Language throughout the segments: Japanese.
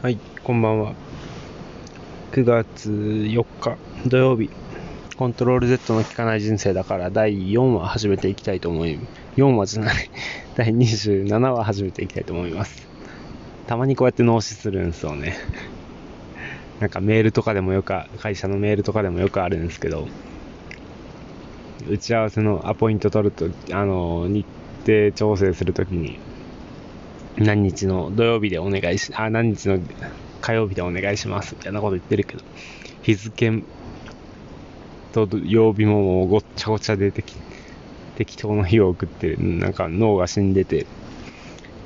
はい、こんばんは。9月4日土曜日、コントロール Z の効かない人生だから第4話始めていきたいと思い、4話じゃない、第27話始めていきたいと思います。たまにこうやって脳死するんですよね。なんかメールとかでもよく、会社のメールとかでもよくあるんですけど、打ち合わせのアポイント取ると、あの、日程調整するときに、何日の土曜日でお願いし、あ、何日の火曜日でお願いしますみたいなこと言ってるけど、日付と土曜日ももうごっちゃごちゃで適適当な日を送ってる、なんか脳が死んでて、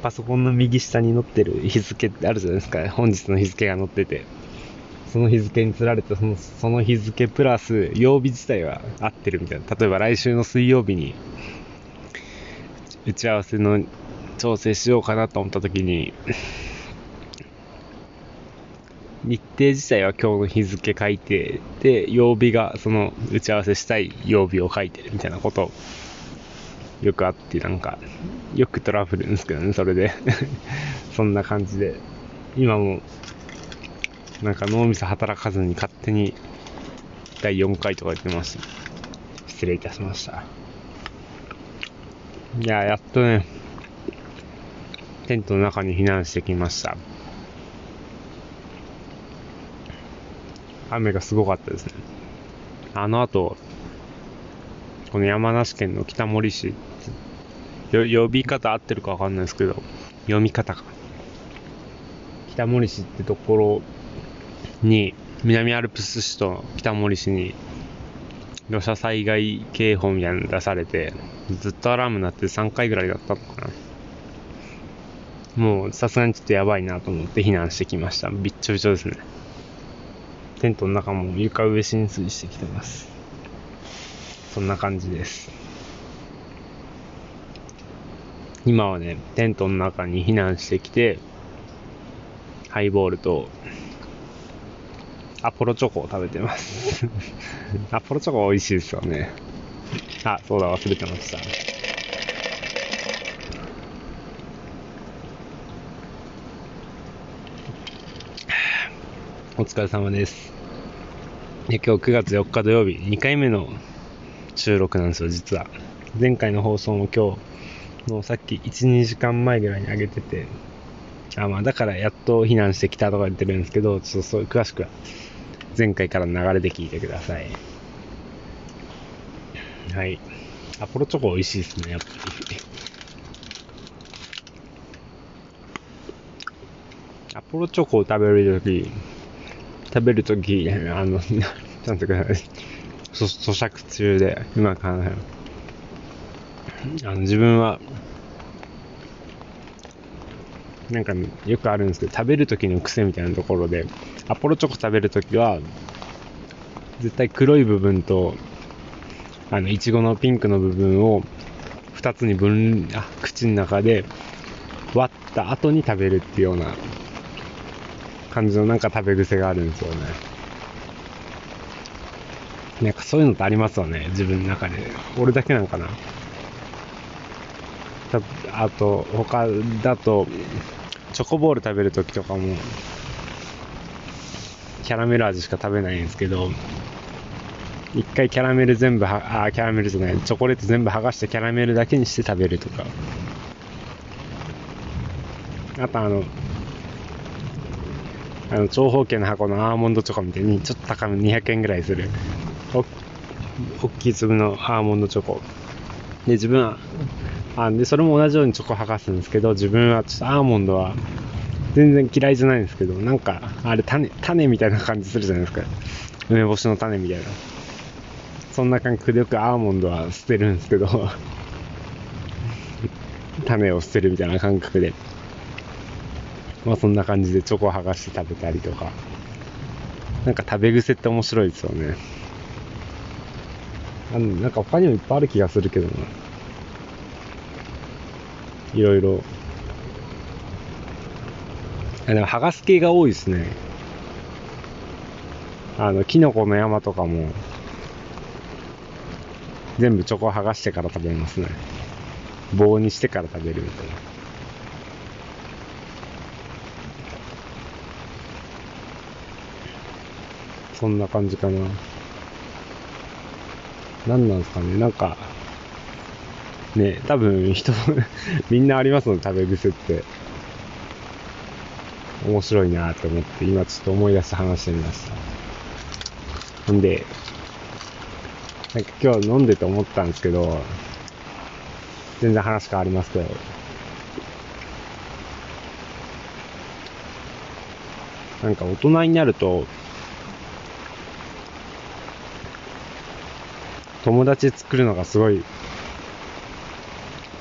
パソコンの右下に載ってる日付ってあるじゃないですか。本日の日付が載ってて、その日付につられてその、その日付プラス曜日自体は合ってるみたいな。例えば来週の水曜日に、打ち合わせの調整しようかなと思った時に、日程自体は今日の日付書いて、で、曜日がその打ち合わせしたい曜日を書いてるみたいなことよくあって、なんか、よくトラブルんですけどね、それで そんな感じで。今も、なんか脳みそ働かずに勝手に第4回とか言ってます。失礼いたしました。いや、やっとね、テントの中に避難してきました。雨がすごかったですね。あの後、この山梨県の北森市、呼び方合ってるかわかんないですけど、読み方か。北森市ってところに、南アルプス市と北森市に土砂災害警報みたいなの出されて、ずっとアラーム鳴って3回ぐらいだったのかな。もうさすがにちょっとやばいなと思って避難してきました。びっちょびちょですね。テントの中も床上浸水してきてます。そんな感じです。今はね、テントの中に避難してきて、ハイボールとアポロチョコを食べてます アポロチョコ美味しいですよね。あ、そうだ、忘れてました。お疲れ様です。今日9月4日土曜日、2回目の収録なんですよ、実は。前回の放送も今日のさっき1、2時間前ぐらいに上げてて、あ、まあだからやっと避難してきたとか言ってるんですけど、ちょっとそう詳しくは前回からの流れで聞いてください。はい。アポロチョコ美味しいですね、やっぱり。アポロチョコを食べるとき、食べるとき、あの、ちゃんとください。咀嚼中で、うまく話あの、自分は、なんかよくあるんですけど、食べるときの癖みたいなところで、アポロチョコ食べるときは、絶対黒い部分と、あの、いちごのピンクの部分を、二つに分、あ、口の中で割った後に食べるっていうような感じのなんか食べ癖があるんですよね。なんかそういうのってありますよね、自分の中で。俺だけなんかな。あと、他だと、チョコボール食べるときとかも、キャラメル味しか食べないんですけど、一回キャラメル全部は、あ、キャラメルじゃない、チョコレート全部剥がしてキャラメルだけにして食べるとか。あとあの、あの、長方形の箱のアーモンドチョコみたいに、ちょっと高め200円ぐらいする、お大きい粒のアーモンドチョコ。で、自分は、あで、それも同じようにチョコ剥がすんですけど、自分はちょっとアーモンドは全然嫌いじゃないんですけど、なんか、あれ種、種みたいな感じするじゃないですか。梅干しの種みたいな。そんな感覚でよくアーモンドは捨てるんですけど種を捨てるみたいな感覚で。まあそんな感じでチョコ剥がして食べたりとか。なんか食べ癖って面白いですよね。あのなんか他にもいっぱいある気がするけどな。いろいろ。あでも剥がす系が多いですね。あの、キノコの山とかも、全部チョコ剥がしてから食べますね。棒にしてから食べるみたいな。そんな感じかな。何なんですかね、なんか、ね、多分人、みんなありますもん、食べ癖って。面白いなと思って、今ちょっと思い出して話してみました。ほんで、なんか今日飲んでて思ったんですけど、全然話変わりますけど、なんか大人になると、友達作るのがすごい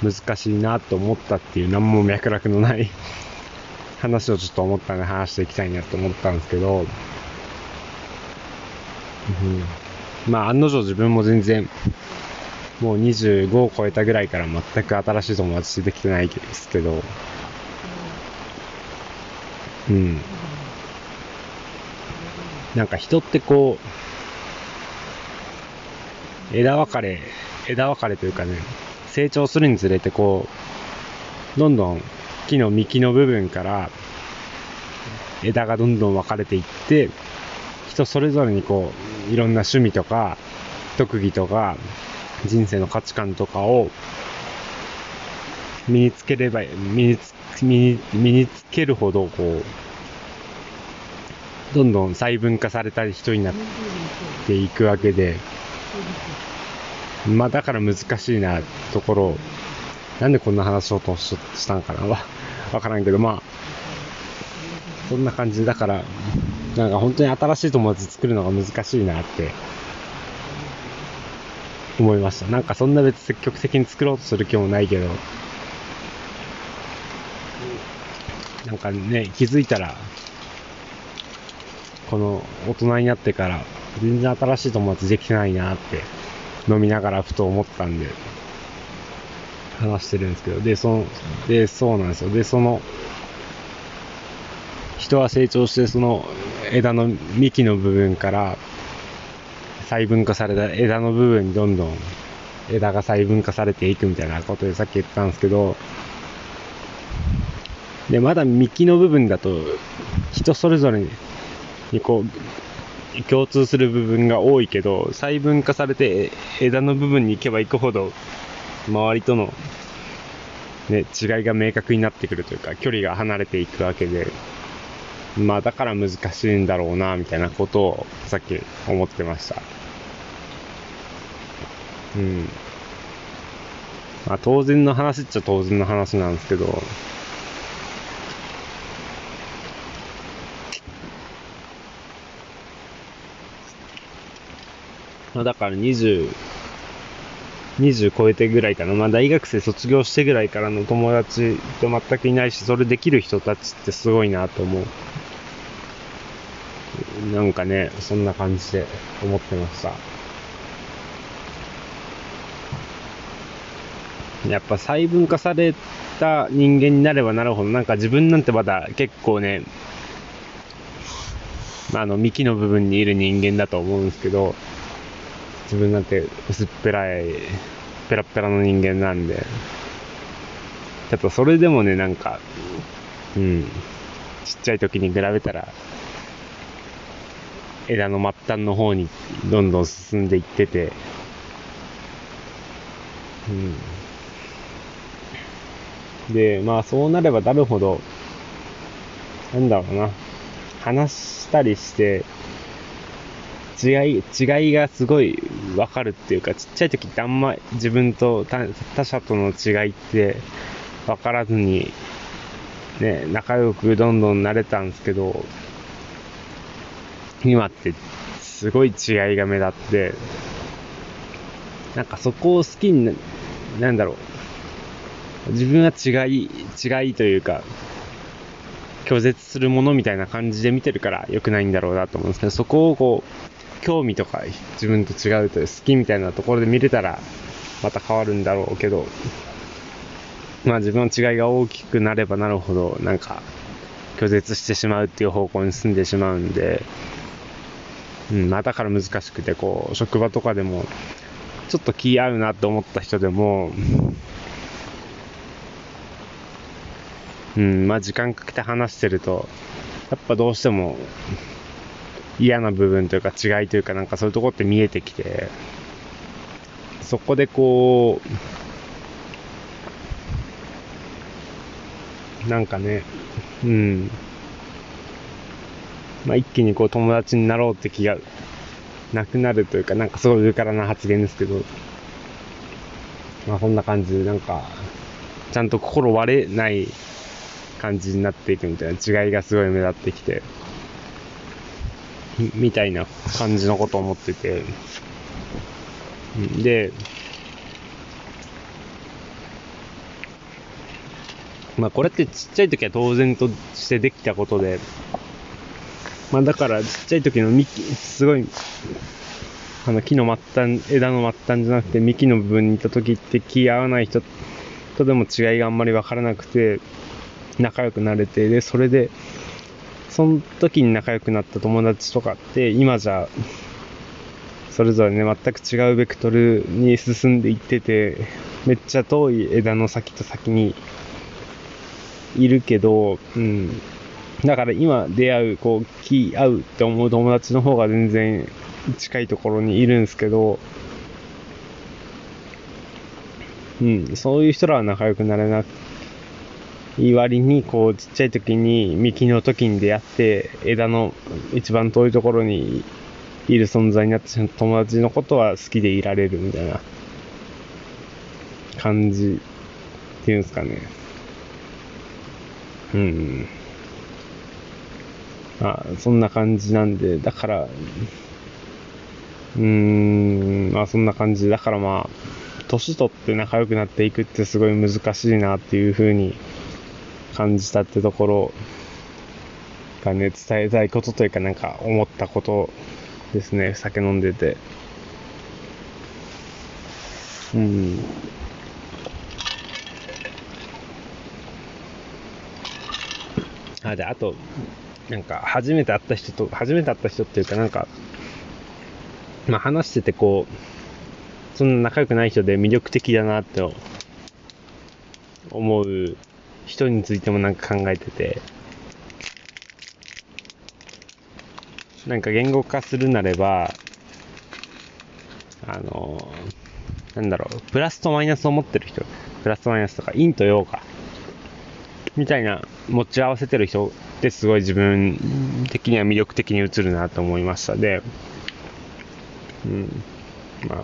難しいなと思ったっていう何も脈絡のない 話をちょっと思ったんで話していきたいなと思ったんですけど、うん、まあ案の定自分も全然もう25を超えたぐらいから全く新しい友達できてないですけど、うん。なんか人ってこう、枝分かれ、枝分かれというかね、成長するにつれてこう、どんどん木の幹の部分から枝がどんどん分かれていって、人それぞれにこう、いろんな趣味とか、特技とか、人生の価値観とかを身につければ、身につ身に身につけるほど、こう、どんどん細分化された人になっていくわけで、まあだから難しいなところ。なんでこんな話をとしたんかな。わ、わからんけど、まあ、そんな感じだから、なんか本当に新しい友達作るのが難しいなって。思いました。なんかそんな別積極的に作ろうとする気もないけど、なんかね、気づいたら、この大人になってから全然新しい友達できてないなって飲みながらふと思ったんで、話してるんですけど、で、その、で、そうなんですよ。で、その、人は成長して、その枝の幹の部分から細分化された枝の部分にどんどん枝が細分化されていくみたいなことでさっき言ったんですけど、で、まだ幹の部分だと人それぞれにこう共通する部分が多いけど、細分化されて枝の部分に行けば行くほど、周りとの、ね、違いが明確になってくるというか、距離が離れていくわけで、まあだから難しいんだろうな、みたいなことをさっき思ってました。うん。まあ当然の話っちゃ当然の話なんですけど、まあ、だから20、20超えてぐらいかな。まあ大学生卒業してぐらいからの友達と全くいないし、それできる人たちってすごいなと思う。なんかね、そんな感じで思ってました。やっぱ細分化された人間になればなるほど、なんか自分なんてまだ結構ね、あの、幹の部分にいる人間だと思うんですけど、自分なんて薄っぺらい、ペラペラの人間なんで、やっぱそれでもね、なんか、うん、ちっちゃい時に比べたら、枝の末端の方にどんどん進んでいってて、うん。で、まあそうなればなるほど、なんだろうな、話したりして、違い、違いがすごいわかるっていうか、ちっちゃい時ってあんま自分と他者との違いってわからずに、ね、仲良くどんどんなれたんですけど、今ってすごい違いが目立って、なんかそこを好きにな、なんだろう。自分は違い、違いというか、拒絶するものみたいな感じで見てるから良くないんだろうなと思うんですけど、そこをこう、興味とか自分と違うと好きみたいなところで見れたらまた変わるんだろうけど、まあ自分の違いが大きくなればなるほどなんか拒絶してしまうっていう方向に進んでしまうんで、うん、まあだから難しくてこう職場とかでもちょっと気合うなって思った人でも、うん、まあ時間かけて話してると、やっぱどうしても嫌な部分というか違いというかなんかそういうとこって見えてきて、そこでこう、なんかね、うん。まあ、一気にこう友達になろうって気がなくなるというか、なんかすごい上からな発言ですけど、まあそんな感じで、なんか、ちゃんと心割れない感じになっていくみたいな違いがすごい目立ってきて、みたいな感じのことを思ってて、で、まあこれってちっちゃい時は当然としてできたことで、まあだからちっちゃい時の幹、すごい、あの木の末端、枝の末端じゃなくて幹の部分にいた時って気合わない人とでも違いがあんまり分からなくて、仲良くなれて、で、それで、その時に仲良くなった友達とかって、今じゃ、それぞれね、全く違うベクトルに進んでいってて、めっちゃ遠い枝の先と先にいるけど、うん。だから今出会う、こう、気合うって思う友達の方が全然近いところにいるんですけど、うん、そういう人らは仲良くなれなくいい割に、こう、ちっちゃい時に、幹の時に出会って、枝の一番遠いところにいる存在になって友達のことは好きでいられるみたいな感じっていうんですかね。うん。まあ、そんな感じなんで、だから、うーん、まあそんな感じ。だからまあ、年取って仲良くなっていくってすごい難しいなっていうふうに感じたってところがね、伝えたいことというかなんか思ったことですね。酒飲んでて。うん。あ、で、あと、なんか、初めて会った人と、初めて会った人っていうか、なんか、まあ話しててこう、そんな仲良くない人で魅力的だなって思う人についてもなんか考えてて、なんか言語化するなれば、あの、なんだろう、プラスとマイナスを持ってる人、プラスとマイナスとか、陰と陽か、みたいな持ち合わせてる人ってすごい自分的には魅力的に映るなと思いました。で、うん、まあ、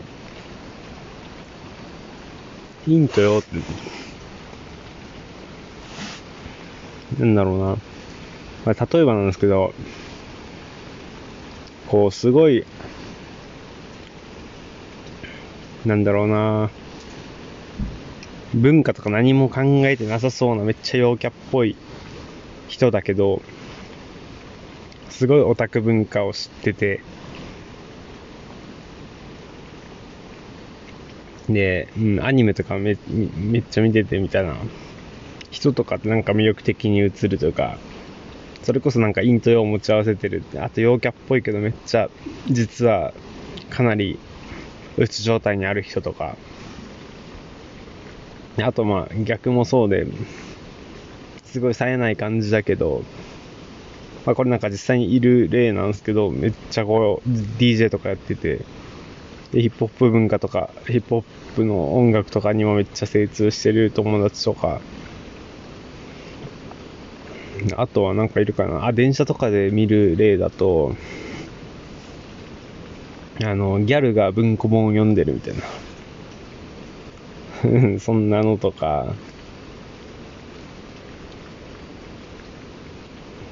陰と陽って、なんだろうな。まあ、例えばなんですけど、こう、すごい、なんだろうな。文化とか何も考えてなさそうなめっちゃ陽キャっぽい人だけど、すごいオタク文化を知ってて、で、うん、アニメとかめめっちゃ見ててみたいな人とかってなんか魅力的に映るというか、それこそなんか陰と陽を持ち合わせてるって、あと陽キャっぽいけどめっちゃ実はかなりうつ状態にある人とか、あとまあ逆もそうで、すごい冴えない感じだけど、まあこれなんか実際にいる例なんですけど、めっちゃこう DJ とかやってて、でヒップホップ文化とか、ヒップホップの音楽とかにもめっちゃ精通してる友達とか、あとはなんかいるかな。あ、電車とかで見る例だと、あの、ギャルが文庫本を読んでるみたいな。そんなのとか、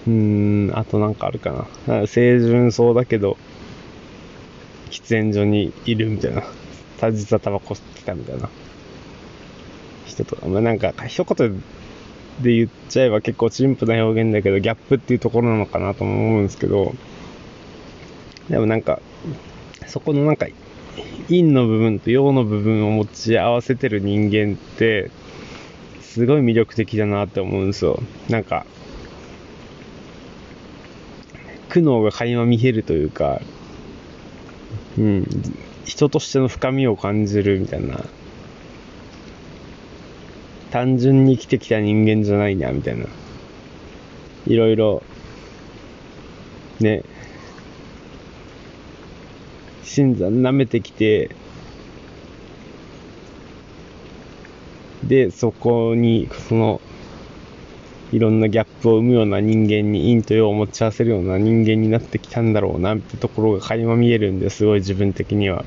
うん、あとなんかあるかな。清純そうだけど、喫煙所にいるみたいな。た実はタバコ吸ってたみたいな人とか、まあなんか一言で言っちゃえば結構陳腐な表現だけど、ギャップっていうところなのかなとも思うんですけど、でもなんか、そこのなんか、陰の部分と陽の部分を持ち合わせてる人間って、すごい魅力的だなって思うんですよ。なんか、苦悩が垣間見えるというか、うん、人としての深みを感じるみたいな単純に生きてきた人間じゃないな、みたいな。いろいろ、ね、新山舐めてきて、で、そこに、その、いろんなギャップを生むような人間に、陰と陽を持ち合わせるような人間になってきたんだろうなってところが垣間見えるんですごい自分的には。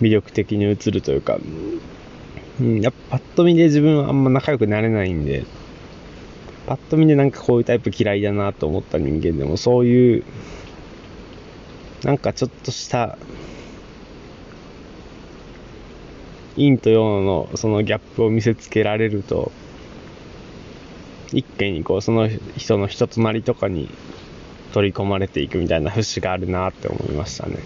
魅力的に映るというか、うん、やっぱパッと見で自分はあんま仲良くなれないんで、パッと見でなんかこういうタイプ嫌いだなと思った人間でも、そういう、なんかちょっとした陰と陽のそのギャップを見せつけられると、一気にこうその人の人となりとかに取り込まれていくみたいな節があるなって思いましたね。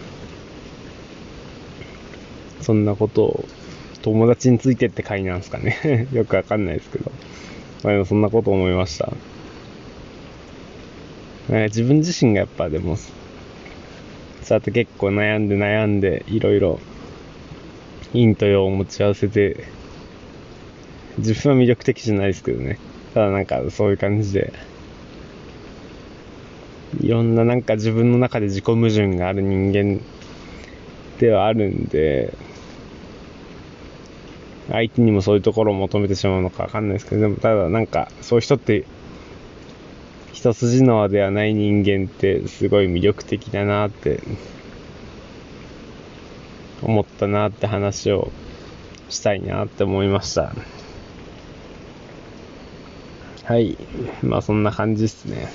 そんなことを友達についてって回なんですかね。よくわかんないですけど。まあ、でもそんなこと思いました。自分自身がやっぱでも、そうやって結構悩んで悩んでいろいろ陰と陽を持ち合わせて、自分は魅力的じゃないですけどね。ただなんかそういう感じで、いろんななんか自分の中で自己矛盾がある人間ではあるんで、相手にもそういうところを求めてしまうのかわかんないですけど、でもただなんかそういう人って一筋縄ではない人間ってすごい魅力的だなって思ったなって話をしたいなって思いました。はい。まあそんな感じっすね。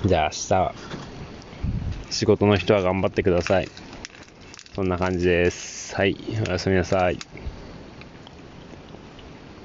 じゃあ明日、仕事の人は頑張ってください。そんな感じです。はい。おやすみなさい。